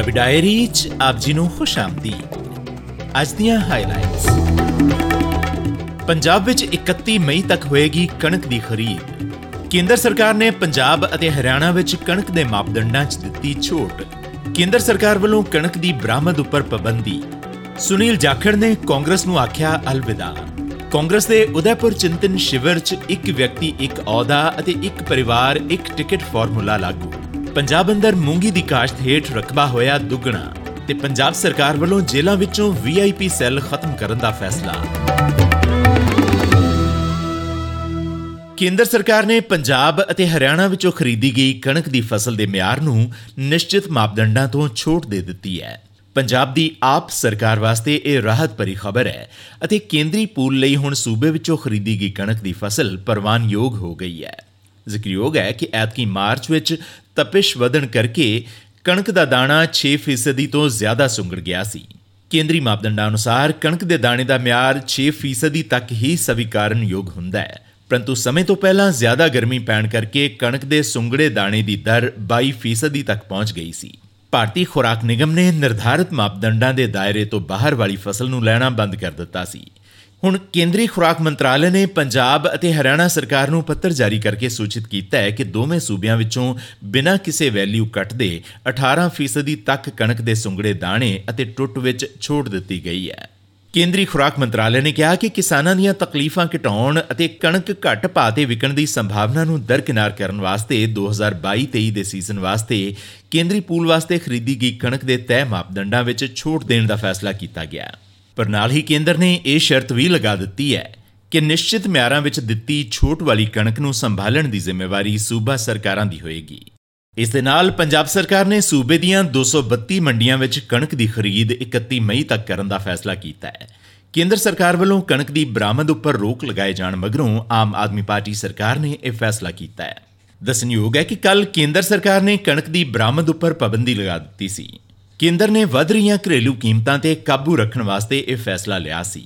Punjabi diary ਚ ਆਪ ਜੀ ਨੂੰ ਖੁਸ਼ ਆਮਦੀਦ। ਅੱਜ ਦੀਆਂ ਹਾਈਲਾਈਟਸ ਪੰਜਾਬ ਵਿੱਚ 31 ਮਈ ਤੱਕ ਹੋਏਗੀ ਕਣਕ ਦੀ ਖਰੀਦ। ਕੇਂਦਰ ਸਰਕਾਰ ਨੇ ਪੰਜਾਬ ਅਤੇ ਹਰਿਆਣਾ ਵਿੱਚ ਕਣਕ ਦੇ ਮਾਪਦੰਡਾਂ 'ਚ ਦਿੱਤੀ ਛੋਟ। ਕੇਂਦਰ ਸਰਕਾਰ ਵੱਲੋਂ ਕਣਕ ਦੀ ਬਰਾਮਦ ਉੱਪਰ ਪਾਬੰਦੀ। ਸੁਨੀਲ ਜਾਖੜ ਨੇ ਕਾਂਗਰਸ ਨੂੰ ਆਖਿਆ ਅਲਵਿਦਾ। ਕਾਂਗਰਸ ਦੇ ਉਦੈਪੁਰ ਚਿੰਤਨ ਸ਼ਿਵਰ 'ਚ ਇੱਕ ਵਿਅਕਤੀ, ਇੱਕ ਅਹੁਦਾ ਅਤੇ ਇੱਕ ਪਰਿਵਾਰ, ਇੱਕ ਟਿਕਟ ਫਾਰਮੂਲਾ ਲਾਗੂ। ਪੰਜਾਬ ਅੰਦਰ ਮੂੰਗੀ ਦੀ ਕਾਸ਼ਤ ਹੇਠ ਰਕਬਾ ਹੋਇਆ ਦੁੱਗਣਾ ਤੇ ਪੰਜਾਬ ਸਰਕਾਰ ਵੱਲੋਂ ਜੇਲ੍ਹਾਂ ਵਿੱਚੋਂ ਵੀਆਈਪੀ ਸੈੱਲ ਖਤਮ ਕਰਨ ਦਾ ਫੈਸਲਾ। ਕੇਂਦਰ ਸਰਕਾਰ ਨੇ ਪੰਜਾਬ ਅਤੇ ਹਰਿਆਣਾ ਵਿੱਚੋਂ ਖਰੀਦੀ ਗਈ ਕਣਕ ਦੀ ਫਸਲ ਦੇ ਮਿਆਰ ਨੂੰ ਨਿਸ਼ਚਿਤ ਮਾਪਦੰਡਾਂ ਤੋਂ ਛੋਟ ਦੇ ਦਿੱਤੀ ਹੈ। ਪੰਜਾਬ ਦੀ ਆਪ ਸਰਕਾਰ ਵਾਸਤੇ ਇਹ ਰਾਹਤ ਭਰੀ ਖਬਰ ਹੈ ਅਤੇ ਕੇਂਦਰੀ ਪੂਲ ਲਈ ਹੁਣ ਸੂਬੇ ਵਿੱਚੋਂ ਖਰੀਦੀ ਗਈ ਕਣਕ ਦੀ ਫਸਲ ਪ੍ਰਵਾਨਯੋਗ ਹੋ ਗਈ ਹੈ। ਜ਼ਿਕਰਯੋਗ ਹੈ ਕਿ ਐਤਕੀ ਮਾਰਚ ਵਿੱਚ ਤਪਿਸ਼ ਵਧਣ ਕਰਕੇ ਕਣਕ ਦਾ ਦਾਣਾ 6% ਤੋਂ ਜ਼ਿਆਦਾ ਸੁੰਗੜ ਗਿਆ ਸੀ। ਕੇਂਦਰੀ ਮਾਪਦੰਡਾਂ ਅਨੁਸਾਰ ਕਣਕ ਦੇ ਦਾਣੇ ਦਾ ਮਿਆਰ 6% ਤੱਕ ਹੀ ਸਵੀਕਾਰਨਯੋਗ ਹੁੰਦਾ ਹੈ। ਪਰੰਤੂ ਸਮੇਂ ਤੋਂ ਪਹਿਲਾਂ ਜ਼ਿਆਦਾ ਗਰਮੀ ਪੈਣ ਕਰਕੇ ਕਣਕ ਦੇ ਸੁੰਗੜੇ ਦਾਣੇ ਦੀ ਦਰ 22% ਤੱਕ ਪਹੁੰਚ ਗਈ ਸੀ। ਭਾਰਤੀ ਖੁਰਾਕ ਨਿਗਮ ਨੇ ਨਿਰਧਾਰਿਤ ਮਾਪਦੰਡਾਂ ਦੇ ਦਾਇਰੇ ਤੋਂ ਬਾਹਰ ਵਾਲੀ ਫਸਲ ਨੂੰ ਲੈਣਾ ਬੰਦ ਕਰ ਦਿੱਤਾ ਸੀ। ਹੁਣ ਕੇਂਦਰੀ ਖੁਰਾਕ ਮੰਤਰਾਲੇ ਨੇ ਪੰਜਾਬ ਅਤੇ ਹਰਿਆਣਾ ਸਰਕਾਰ ਨੂੰ ਪੱਤਰ ਜਾਰੀ ਕਰਕੇ ਸੂਚਿਤ ਕੀਤਾ ਹੈ ਕਿ ਦੋਵੇਂ ਸੂਬਿਆਂ ਵਿੱਚੋਂ ਬਿਨਾਂ ਕਿਸੇ ਵੈਲਿਊ ਕੱਟ ਦੇ 18% ਤੱਕ ਕਣਕ ਦੇ ਸੁੰਗੜੇ ਦਾਣੇ ਅਤੇ ਟੁੱਟ ਵਿੱਚ ਛੋਟ ਦਿੱਤੀ ਗਈ ਹੈ। ਕੇਂਦਰੀ ਖੁਰਾਕ ਮੰਤਰਾਲੇ ਨੇ ਕਿਹਾ ਕਿ ਕਿਸਾਨਾਂ ਦੀਆਂ ਤਕਲੀਫਾਂ ਘਟਾਉਣ ਅਤੇ ਕਣਕ ਘੱਟ ਭਾਅ ਤੇ ਵਿਕਣ ਦੀ ਸੰਭਾਵਨਾ ਨੂੰ ਦਰਕਿਨਾਰ ਕਰਨ ਵਾਸਤੇ 2022-23 ਦੇ ਸੀਜ਼ਨ ਵਾਸਤੇ ਕੇਂਦਰੀ ਪੂਲ ਵਾਸਤੇ ਖਰੀਦੀ ਗਈ ਕਣਕ ਦੇ ਤੈਅ ਮਾਪਦੰਡਾਂ ਵਿੱਚ ਛੋਟ ਦੇਣ ਦਾ ਫੈਸਲਾ ਕੀਤਾ ਗਿਆ। ਹੈ ਪਰ ਨਾਲ ਹੀ ਕੇਂਦਰ ਨੇ ਇਹ ਸ਼ਰਤ ਵੀ ਲਗਾ ਦਿੱਤੀ ਹੈ ਕਿ ਨਿਸ਼ਚਿਤ ਮਿਆਰਾਂ ਵਿੱਚ ਦਿੱਤੀ ਛੋਟ ਵਾਲੀ ਕਣਕ ਨੂੰ ਸੰਭਾਲਣ ਦੀ ਜ਼ਿੰਮੇਵਾਰੀ ਸੂਬਾ ਸਰਕਾਰਾਂ ਦੀ ਹੋਏਗੀ। ਇਸ ਦੇ ਨਾਲ ਪੰਜਾਬ ਸਰਕਾਰ ਨੇ ਸੂਬੇ ਦੀਆਂ 232 ਮੰਡੀਆਂ ਵਿੱਚ ਕਣਕ ਦੀ ਖਰੀਦ 31 ਮਈ ਤੱਕ ਕਰਨ ਦਾ ਫੈਸਲਾ ਕੀਤਾ ਹੈ। ਕੇਂਦਰ ਸਰਕਾਰ ਵੱਲੋਂ ਕਣਕ ਦੀ ਬਰਾਮਦ ਉੱਪਰ ਰੋਕ ਲਗਾਏ ਜਾਣ ਮਗਰੋਂ ਆਮ ਆਦਮੀ ਪਾਰਟੀ ਸਰਕਾਰ ਨੇ ਇਹ ਫੈਸਲਾ ਕੀਤਾ ਹੈ। ਦੱਸਣਯੋਗ ਹੈ ਕਿ ਕੱਲ ਕੇਂਦਰ ਸਰਕਾਰ ਨੇ ਕਣਕ ਦੀ ਬਰਾਮਦ ਉੱਪਰ ਪਾਬੰਦੀ ਲਗਾ ਦਿੱਤੀ ਸੀ। ਕੇਂਦਰ ਨੇ ਵਧ ਰਹੀਆਂ ਘਰੇਲੂ ਕੀਮਤਾਂ ਤੇ ਕਾਬੂ ਰੱਖਣ ਵਾਸਤੇ ਇਹ ਫੈਸਲਾ ਲਿਆ ਸੀ।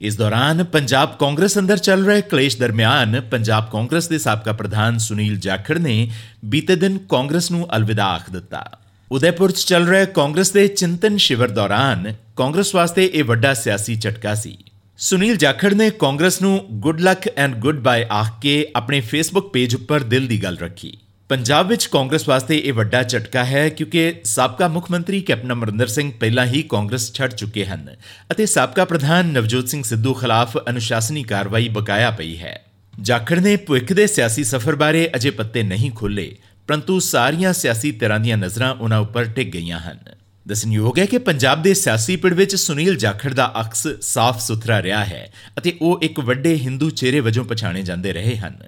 ਇਸ ਦੌਰਾਨ ਪੰਜਾਬ ਕਾਂਗਰਸ ਅੰਦਰ ਚੱਲ ਰਹੇ ਕਲੇਸ਼ ਦਰਮਿਆਨ ਪੰਜਾਬ ਕਾਂਗਰਸ ਦੇ ਸਾਬਕਾ ਪ੍ਰਧਾਨ ਸੁਨੀਲ ਜਾਖੜ ਨੇ ਬੀਤੇ ਦਿਨ ਕਾਂਗਰਸ ਨੂੰ ਅਲਵਿਦਾ ਆਖ ਦਿੱਤਾ। ਉਦੈਪੁਰ 'ਚ ਚੱਲ ਰਹੇ ਕਾਂਗਰਸ ਦੇ ਚਿੰਤਨ ਸ਼ਿਵਰ ਦੌਰਾਨ ਕਾਂਗਰਸ ਵਾਸਤੇ ਇਹ ਵੱਡਾ ਸਿਆਸੀ ਝਟਕਾ ਸੀ। ਸੁਨੀਲ ਜਾਖੜ ਨੇ ਕਾਂਗਰਸ ਨੂੰ good luck and good bye ਆਖ ਕੇ ਆਪਣੇ ਫੇਸਬੁੱਕ ਪੇਜ ਉੱਪਰ ਦਿਲ ਦੀ ਗੱਲ ਰੱਖੀ। ਪੰਜਾਬ ਵਿੱਚ ਕਾਂਗਰਸ ਵਾਸਤੇ ਇਹ ਵੱਡਾ ਝਟਕਾ ਹੈ ਕਿਉਂਕਿ ਸਾਬਕਾ ਮੁੱਖ ਮੰਤਰੀ ਕੈਪਟਨ ਅਮਰਿੰਦਰ ਸਿੰਘ ਪਹਿਲਾਂ ਹੀ ਕਾਂਗਰਸ ਛੱਡ ਚੁੱਕੇ ਹਨ ਅਤੇ ਸਾਬਕਾ ਪ੍ਰਧਾਨ ਨਵਜੋਤ ਸਿੰਘ ਸਿੱਧੂ ਖਿਲਾਫ ਅਨੁਸ਼ਾਸਨੀ ਕਾਰਵਾਈ ਬਕਾਇਆ ਪਈ ਹੈ। ਜਾਖੜ ਨੇ ਭੁੱਖ ਦੇ ਸਿਆਸੀ ਸਫ਼ਰ ਬਾਰੇ ਅਜੇ ਪੱਤੇ ਨਹੀਂ ਖੋਲੇ ਪਰੰਤੂ ਸਾਰੀਆਂ ਸਿਆਸੀ ਤਰ੍ਹਾਂ ਦੀਆਂ ਨਜ਼ਰਾਂ ਉਹਨਾਂ ਉੱਪਰ ਟਿਕ ਗਈਆਂ ਹਨ। ਦੱਸਣਯੋਗ ਹੈ ਕਿ ਪੰਜਾਬ ਦੇ ਸਿਆਸੀ ਪਿੜ ਵਿੱਚ ਸੁਨੀਲ ਜਾਖੜ ਦਾ ਅਕਸ ਸਾਫ਼ ਸੁਥਰਾ ਰਿਹਾ ਹੈ ਅਤੇ ਉਹ ਇੱਕ ਵੱਡੇ ਹਿੰਦੂ ਚਿਹਰੇ ਵਜੋਂ ਪਛਾਣੇ ਜਾਂਦੇ ਰਹੇ ਹਨ।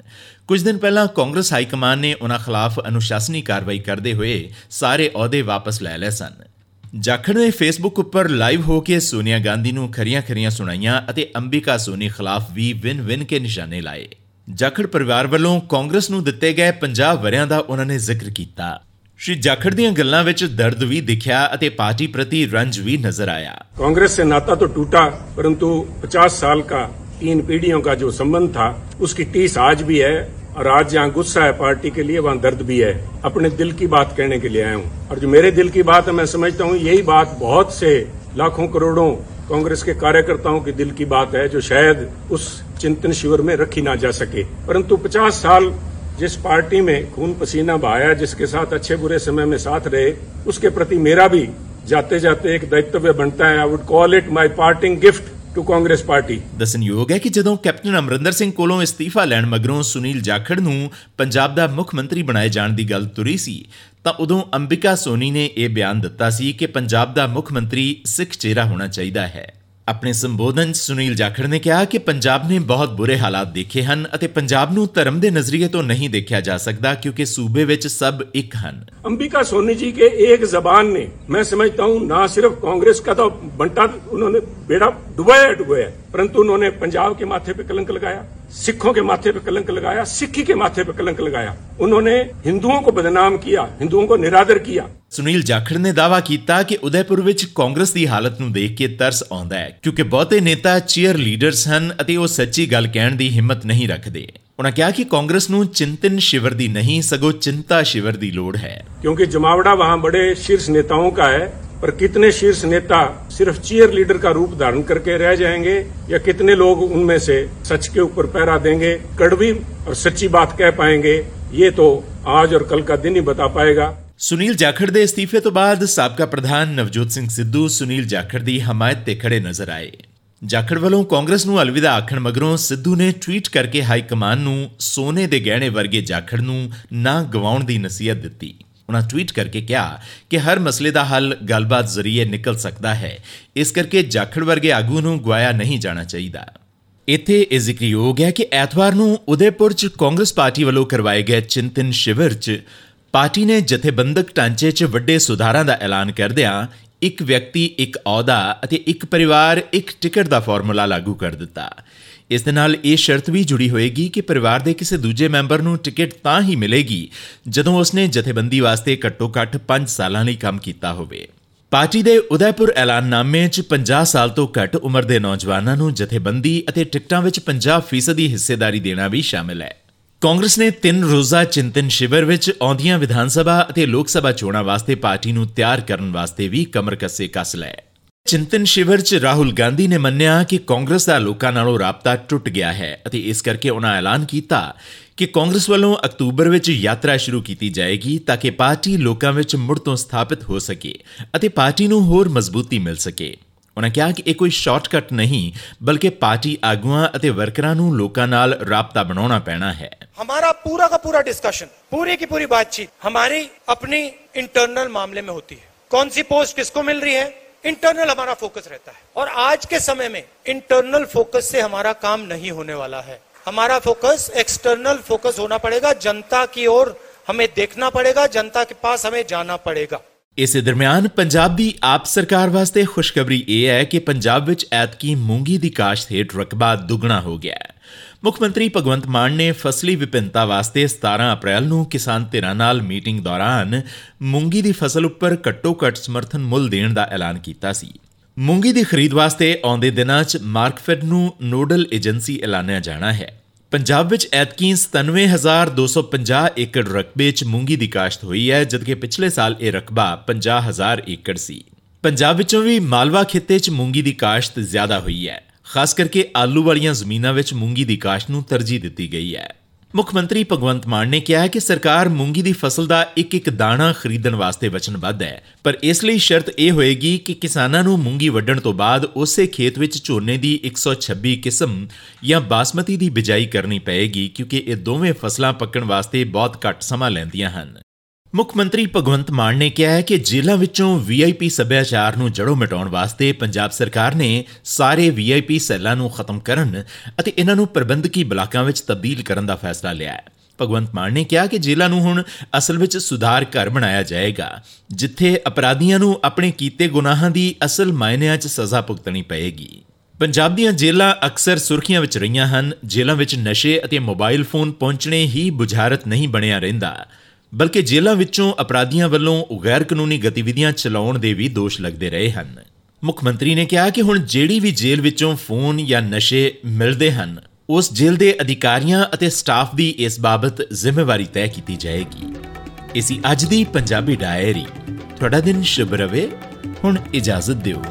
ਕੁਝ ਦਿਨ ਪਹਿਲਾਂ ਕਾਂਗਰਸ ਹਾਈ ਕਮਾਨ ਨੇ ਉਹਨਾਂ ਖਿਲਾਫ ਅਨੁਸ਼ਾਸਨੀ ਕਾਰਵਾਈ ਕਰਦੇ ਹੋਏ ਸਾਰੇ ਅਹੁਦੇ ਵਾਪਸ ਲੈ ਲਏ ਸਨ ਜਾਖੜ ਨੇ ਫੇਸਬੁੱਕ ਉੱਪਰ ਲਾਈਵ ਹੋ ਕੇ ਸੋਨੀਆ ਗਾਂਧੀ ਨੂੰ ਖਰੀਆਂ-ਖਰੀਆਂ ਸੁਣਾਈਆਂ ਅਤੇ ਅੰਬਿਕਾ ਸੋਨੀ ਖਿਲਾਫ ਵੀ ਵਿਨ-ਵਿਨ ਕੇ ਨਿਸ਼ਾਨੇ ਲਾਏ ਜਾਖੜ ਪਰਿਵਾਰ ਵੱਲੋਂ ਕਾਂਗਰਸ ਨੂੰ ਦਿੱਤੇ ਗਏ 50 ਵਰਿਆਂ ਦਾ ਉਹਨਾਂ ਨੇ ਜ਼ਿਕਰ ਕੀਤਾ श्री जाखड़ ਦੀਆਂ ਗੱਲਾਂ ਵਿੱਚ ਦਰਦ ਵੀ ਦਿਖਿਆ ਅਤੇ ਪਾਰਟੀ ਪ੍ਰਤੀ रंज भी नजर आया कांग्रेस से नाता तो टूटा परंतु 50 साल का तीन पीढ़ियों का जो संबंध था उसकी टीस आज भी है और आज जहाँ गुस्सा है पार्टी के लिए, वहाँ दर्द भी है। अपने दिल की बात कहने के लिए आया हूँ। और जो मेरे दिल की बात है, मैं समझता हूँ, यही बात बहुत से लाखों करोड़ों कांग्रेस के कार्यकर्ताओं के दिल की बात है, जो शायद उस चिंतन शिविर में रखी ना जा सके। परंतु 50 साल जिस पार्टी में खून पसीना बहाया, जिसके साथ अच्छे बुरे समय में साथ रहे, उसके प्रति मेरा भी जाते जाते एक दायित्व बनता है। I would call it my parting gift to Congress party? ਦੱਸਣਯੋਗ ਹੈ ਕਿ ਜਦੋਂ ਕੈਪਟਨ ਅਮਰਿੰਦਰ ਸਿੰਘ ਕੋਲੋਂ ਅਸਤੀਫਾ ਲੈਣ ਮਗਰੋਂ ਸੁਨੀਲ ਜਾਖੜ ਨੂੰ ਪੰਜਾਬ ਦਾ ਮੁੱਖ ਮੰਤਰੀ ਬਣਾਏ ਜਾਣ ਦੀ ਗੱਲ ਤੁਰੀ ਸੀ, ਤਾਂ ਉਦੋਂ ਅੰਬਿਕਾ ਸੋਨੀ ਨੇ ਇਹ ਬਿਆਨ ਦਿੱਤਾ ਸੀ ਕਿ ਪੰਜਾਬ ਦਾ ਮੁੱਖ ਮੰਤਰੀ ਸਿੱਖ ਚਿਹਰਾ ਹੋਣਾ ਚਾਹੀਦਾ ਹੈ। ਆਪਣੇ ਸੰਬੋਧਨ 'ਚ ਸੁਨੀਲ ਜਾਖੜ ਨੇ ਕਿਹਾ ਕਿ ਪੰਜਾਬ ਨੇ ਬਹੁਤ ਬੁਰੇ ਹਾਲਾਤ ਦੇਖੇ ਹਨ ਅਤੇ ਪੰਜਾਬ ਨੂੰ ਧਰਮ ਦੇ ਨਜ਼ਰੀਏ ਤੋਂ ਨਹੀਂ ਦੇਖਿਆ ਜਾ ਸਕਦਾ ਕਿਉਂਕਿ ਸੂਬੇ ਵਿੱਚ ਸਭ ਇੱਕ ਹਨ। अंबिका सोनी जी के एक जबान ने मैं समझता हूँ ना सिर्फ कांग्रेस का तो बंटा उन्होंने बेड़ा डुबाया डुबाया परंतु उन्होंने पंजाब के माथे पे कलंक लगाया सिखों के माथे पे कलंक लगाया सिक्खी के माथे पे कलंक लगाया उन्होंने हिंदुओं को बदनाम किया हिंदुओं को निरादर किया ਸੁਨੀਲ ਜਾਖੜ ਨੇ ਦਾਵਾ ਕੀਤਾ ਕਿ ਉਦੈਪੁਰ ਵਿੱਚ ਕਾਂਗਰਸ ਦੀ ਹਾਲਤ ਨੂੰ ਦੇਖ ਕੇ ਤਰਸ ਆਉਂਦਾ ਹੈ ਕਿਉਂਕਿ ਬਹੁਤੇ ਨੇਤਾ ਚੀਅਰ ਲੀਡਰਸ ਹਨ ਅਤੇ ਉਹ ਸੱਚੀ ਗੱਲ ਕਹਿਣ ਦੀ ਹਿੰਮਤ ਨਹੀਂ ਰੱਖਦੇ ਉਹਨਾਂ ਕਿਹਾ ਕਿ ਕਾਂਗਰਸ ਨੂੰ ਚਿੰਤਨ शिविर ਦੀ ਨਹੀਂ ਸਗੋਂ ਚਿੰਤਾ शिविर ਦੀ ਲੋੜ ਹੈ क्योंकि जमावड़ा वहां बड़े शीर्ष नेताओं का है पर कितने शीर्ष नेता सिर्फ चीयर लीडर का रूप धारण करके रह जाएंगे या कितने लोग उनमें से सच के ऊपर पहरा देंगे कड़वी और सच्ची बात कह पाएंगे ये तो आज और कल का दिन ही बता पाएगा ਸੁਨੀਲ ਜਾਖੜ ਦੇ ਅਸਤੀਫੇ ਤੋਂ ਬਾਅਦ ਸਾਬਕਾ ਪ੍ਰਧਾਨ ਨਵਜੋਤ ਸਿੰਘ ਸਿੱਧੂ ਸੁਨੀਲ ਜਾਖੜ ਦੀ ਹਮਾਇਤ ਤੇ ਖੜੇ ਨਜ਼ਰ ਆਏ ਜਾਖੜ ਵੱਲੋਂ ਕਾਂਗਰਸ ਨੂੰ ਅਲਵਿਦਾ ਆਖਣ ਮਗਰੋਂ ਸਿੱਧੂ ਨੇ ਟਵੀਟ ਕਰਕੇ ਹਾਈ ਕਮਾਨ ਨੂੰ ਸੋਨੇ ਦੇ ਗਹਿਣੇ ਵਰਗੇ ਜਾਖੜ ਨੂੰ ਨਾ ਗਵਾਉਣ ਦੀ ਨਸੀਹਤ ਦਿੱਤੀ ਉਹਨਾਂ ਟਵੀਟ ਕਰਕੇ ਕਿਹਾ ਕਿ ਹਰ ਮਸਲੇ ਦਾ ਹੱਲ ਗੱਲਬਾਤ ਜ਼ਰੀਏ ਨਿਕਲ ਸਕਦਾ ਹੈ। ਇਸ ਕਰਕੇ ਜਾਖੜ ਵਰਗੇ ਆਗੂ ਨੂੰ ਗਵਾਇਆ ਨਹੀਂ ਜਾਣਾ ਚਾਹੀਦਾ। ਇੱਥੇ ਇਹ ਜ਼ਿਕਰਯੋਗ ਹੈ ਕਿ ਐਤਵਾਰ ਨੂੰ ਉਦੈਪੁਰ 'ਚ ਕਾਂਗਰਸ ਪਾਰਟੀ ਵੱਲੋਂ ਕਰਵਾਏ ਗਏ ਚਿੰਤਨ ਸ਼ਿਵਰ 'ਚ ਪਾਰਟੀ ਨੇ ਜਥੇਬੰਦਕ ਢਾਂਚੇ 'ਚ ਵੱਡੇ ਸੁਧਾਰਾਂ ਦਾ ਐਲਾਨ ਕਰਦਿਆਂ ਇੱਕ ਵਿਅਕਤੀ, ਇੱਕ ਅਹੁਦਾ ਅਤੇ ਇੱਕ ਪਰਿਵਾਰ ਇੱਕ ਟਿਕਟ ਦਾ ਫਾਰਮੂਲਾ ਲਾਗੂ ਕਰ ਦਿੱਤਾ। ਇਸ ਦੇ ਨਾਲ ਇਹ ਸ਼ਰਤ ਵੀ ਜੁੜੀ ਹੋਏਗੀ ਕਿ ਪਰਿਵਾਰ ਦੇ ਕਿਸੇ ਦੂਜੇ ਮੈਂਬਰ ਨੂੰ ਟਿਕਟ ਤਾਂ ਹੀ ਮਿਲੇਗੀ ਜਦੋਂ ਉਸਨੇ ਜਥੇਬੰਦੀ ਵਾਸਤੇ ਘੱਟੋ-ਘੱਟ 5 ਸਾਲਾਂ ਲਈ ਕੰਮ ਕੀਤਾ ਹੋਵੇ। ਪਾਰਟੀ ਦੇ ਉਦੈਪੁਰ ਐਲਾਨਨਾਮੇ 'ਚ 50 ਸਾਲ ਤੋਂ ਘੱਟ ਉਮਰ ਦੇ ਨੌਜਵਾਨਾਂ ਨੂੰ ਜਥੇਬੰਦੀ ਅਤੇ ਟਿਕਟਾਂ ਵਿੱਚ 50% ਦੀ ਹਿੱਸੇਦਾਰੀ ਦੇਣਾ ਵੀ ਸ਼ਾਮਿਲ ਹੈ। ਕਾਂਗਰਸ ਨੇ ਤਿੰਨ ਰੋਜ਼ਾ ਚਿੰਤਨ ਸ਼ਿਵਰ ਵਿੱਚ ਆਉਂਦੀਆਂ ਵਿਧਾਨ ਸਭਾ ਅਤੇ ਲੋਕ ਸਭਾ ਚੋਣਾਂ ਵਾਸਤੇ ਪਾਰਟੀ ਨੂੰ ਤਿਆਰ ਕਰਨ ਵਾਸਤੇ ਵੀ ਕਮਰ ਕੱਸੇ ਕੱਸ ਲਏ। ਚਿੰਤਨ ਸ਼ਿਵਰ 'ਚ ਰਾਹੁਲ ਗਾਂਧੀ ਨੇ ਮੰਨਿਆ ਕਿ ਕਾਂਗਰਸ ਦਾ ਲੋਕਾਂ ਨਾਲੋਂ ਰਾਬਤਾ ਟੁੱਟ ਗਿਆ ਹੈ ਅਤੇ ਇਸ ਕਰਕੇ ਉਹਨਾਂ ਐਲਾਨ ਕੀਤਾ ਕਿ ਕਾਂਗਰਸ ਵੱਲੋਂ ਅਕਤੂਬਰ ਵਿੱਚ ਯਾਤਰਾ ਸ਼ੁਰੂ ਕੀਤੀ ਜਾਏਗੀ ਤਾਂ ਕਿ ਪਾਰਟੀ ਲੋਕਾਂ ਵਿੱਚ ਮੁੜ ਤੋਂ ਸਥਾਪਿਤ ਹੋ ਸਕੇ ਅਤੇ ਪਾਰਟੀ ਨੂੰ ਹੋਰ ਮਜ਼ਬੂਤੀ ਮਿਲ ਸਕੇ। ਉਹਨਾਂ ਕਿਹਾ ਕਿ ਇਹ ਕੋਈ ਸ਼ਾਰਟਕਟ ਨਹੀਂ ਬਲਕਿ ਪਾਰਟੀ ਆਗੂਆਂ ਅਤੇ ਵਰਕਰਾਂ ਨੂੰ ਲੋਕਾਂ ਨਾਲ ਰਾਬਤਾ ਬਣਾਉਣਾ ਪੈਣਾ ਹੈ हमारा पूरा का पूरा डिस्कशन पूरी की पूरी बातचीत हमारी अपनी इंटरनल मामले में होती है कौन सी पोस्ट किसको मिल रही है इंटरनल हमारा फोकस रहता है और आज के समय में इंटरनल फोकस से हमारा काम नहीं होने वाला है हमारा फोकस एक्सटर्नल फोकस होना पड़ेगा जनता की ओर हमें देखना पड़ेगा जनता के पास हमें जाना पड़ेगा ਇਸੇ ਦਰਮਿਆਨ ਪੰਜਾਬ ਦੀ ਆਪ ਸਰਕਾਰ ਵਾਸਤੇ ਖੁਸ਼ਖਬਰੀ ਇਹ ਹੈ ਕਿ ਪੰਜਾਬ ਵਿੱਚ ਐਤਕੀ ਮੂੰਗੀ ਦੀ ਕਾਸ਼ਤ ਹੇਠ ਰਕਬਾ ਦੁੱਗਣਾ ਹੋ ਗਿਆ ਹੈ। ਮੁੱਖ ਮੰਤਰੀ ਭਗਵੰਤ ਮਾਨ ਨੇ ਫਸਲੀ ਵਿਭਿੰਨਤਾ ਵਾਸਤੇ 17 ਅਪ੍ਰੈਲ ਨੂੰ ਕਿਸਾਨ ਧਿਰਾਂ ਨਾਲ ਮੀਟਿੰਗ ਦੌਰਾਨ ਮੂੰਗੀ ਦੀ ਫਸਲ ਉੱਪਰ ਘੱਟੋ-ਘੱਟ ਸਮਰਥਨ ਮੁੱਲ ਦੇਣ ਦਾ ਐਲਾਨ ਕੀਤਾ ਸੀ। ਮੂੰਗੀ ਦੀ ਖਰੀਦ ਵਾਸਤੇ ਆਉਂਦੇ ਦਿਨਾਂ 'ਚ ਮਾਰਕਫੈਡ ਨੂੰ ਨੋਡਲ ਏਜੰਸੀ ਐਲਾਨਿਆ ਜਾਣਾ ਹੈ। ਪੰਜਾਬ ਵਿੱਚ ਐਤਕੀ 97250 ਏਕੜ ਰਕਬੇ 'ਚ ਮੂੰਗੀ ਦੀ ਕਾਸ਼ਤ ਹੋਈ ਹੈ, ਜਦਕਿ ਪਿਛਲੇ ਸਾਲ ਇਹ ਰਕਬਾ 50000 ਏਕੜ ਸੀ। ਪੰਜਾਬ ਵਿੱਚੋਂ ਵੀ ਮਾਲਵਾ ਖਿੱਤੇ 'ਚ ਮੂੰਗੀ ਦੀ ਕਾਸ਼ਤ ਜ਼ਿਆਦਾ ਹੋਈ ਹੈ। ਖਾਸ ਕਰਕੇ ਆਲੂ ਵਾਲੀਆਂ ਜ਼ਮੀਨਾਂ ਵਿੱਚ ਮੂੰਗੀ ਦੀ ਕਾਸ਼ਤ ਨੂੰ ਤਰਜੀਹ ਦਿੱਤੀ ਗਈ ਹੈ। ਮੁੱਖ ਮੰਤਰੀ ਭਗਵੰਤ ਮਾਨ ਨੇ ਕਿਹਾ ਕਿ ਸਰਕਾਰ ਮੂੰਗੀ ਦੀ ਫਸਲ ਦਾ ਇੱਕ ਇੱਕ ਦਾਣਾ ਖਰੀਦਣ ਵਾਸਤੇ ਵਚਨਬੱਧ ਹੈ। ਪਰ ਇਸ ਲਈ ਸ਼ਰਤ ਇਹ ਹੋਏਗੀ ਕਿ ਕਿਸਾਨਾਂ ਨੂੰ ਮੂੰਗੀ ਵੱਢਣ ਤੋਂ ਬਾਅਦ ਉਸੇ ਖੇਤ ਵਿੱਚ ਝੋਨੇ ਦੀ 126 ਕਿਸਮ ਜਾਂ ਬਾਸਮਤੀ ਦੀ ਬਿਜਾਈ ਕਰਨੀ ਪਏਗੀ, ਕਿਉਂਕਿ ਇਹ ਦੋਵੇਂ ਫਸਲਾਂ ਪੱਕਣ ਵਾਸਤੇ ਬਹੁਤ ਘੱਟ ਸਮਾਂ ਲੈਂਦੀਆਂ ਹਨ। ਮੁੱਖ ਮੰਤਰੀ ਭਗਵੰਤ ਮਾਨ ਨੇ ਕਿਹਾ ਹੈ ਕਿ ਜੇਲ੍ਹਾਂ ਵਿੱਚੋਂ ਵੀਆਈਪੀ ਸੱਭਿਆਚਾਰ ਨੂੰ ਜੜੋਂ ਮਿਟਾਉਣ ਵਾਸਤੇ ਪੰਜਾਬ ਸਰਕਾਰ ਨੇ ਸਾਰੇ ਵੀਆਈਪੀ ਸੈੱਲਾਂ ਨੂੰ ਖਤਮ ਕਰਨ ਅਤੇ ਇਹਨਾਂ ਨੂੰ ਪ੍ਰਬੰਧਕੀ ਬਲਾਕਾਂ ਵਿੱਚ ਤਬਦੀਲ ਕਰਨ ਦਾ ਫੈਸਲਾ ਲਿਆ ਹੈ। ਭਗਵੰਤ ਮਾਨ ਨੇ ਕਿਹਾ ਕਿ ਜੇਲ੍ਹਾਂ ਨੂੰ ਹੁਣ ਅਸਲ ਵਿੱਚ ਸੁਧਾਰ ਘਰ ਬਣਾਇਆ ਜਾਏਗਾ, ਜਿੱਥੇ ਅਪਰਾਧੀਆਂ ਨੂੰ ਆਪਣੇ ਕੀਤੇ ਗੁਨਾਹਾਂ ਦੀ ਅਸਲ ਮਾਇਨਿਆਂ 'ਚ ਸਜ਼ਾ ਭੁਗਤਣੀ ਪਏਗੀ। ਪੰਜਾਬ ਦੀਆਂ ਜੇਲ੍ਹਾਂ ਅਕਸਰ ਸੁਰਖੀਆਂ ਵਿੱਚ ਰਹੀਆਂ ਹਨ, ਜੇਲ੍ਹਾਂ ਵਿੱਚ ਨਸ਼ੇ ਅਤੇ ਮੋਬਾਈਲ ਫੋਨ ਪਹੁੰਚਣੇ ਹੀ ਬੁਝਾਰਤ ਨਹੀਂ ਬਣਿਆ ਰਹਿੰਦਾ। ਬਲਕਿ ਜੇਲ੍ਹਾਂ ਵਿੱਚੋਂ ਅਪਰਾਧੀਆਂ ਵੱਲੋਂ ਗੈਰ ਕਾਨੂੰਨੀ ਗਤੀਵਿਧੀਆਂ ਚਲਾਉਣ ਦੇ ਵੀ ਦੋਸ਼ ਲੱਗਦੇ ਰਹੇ ਹਨ। ਮੁੱਖ ਮੰਤਰੀ ਨੇ ਕਿਹਾ ਕਿ ਹੁਣ ਜਿਹੜੀ ਵੀ ਜੇਲ੍ਹ ਵਿੱਚੋਂ ਫੋਨ ਜਾਂ ਨਸ਼ੇ ਮਿਲਦੇ ਹਨ, ਉਸ ਜੇਲ੍ਹ ਦੇ ਅਧਿਕਾਰੀਆਂ ਅਤੇ ਸਟਾਫ ਦੀ ਇਸ ਬਾਬਤ ਜ਼ਿੰਮੇਵਾਰੀ ਤੈਅ ਕੀਤੀ ਜਾਏਗੀ। ਇਸੀ ਅੱਜ ਦੀ ਪੰਜਾਬੀ ਡਾਇਰੀ। ਤੁਹਾਡਾ ਦਿਨ ਸ਼ੁਭ ਰਵੇ। ਹੁਣ ਇਜਾਜ਼ਤ ਦਿਓ।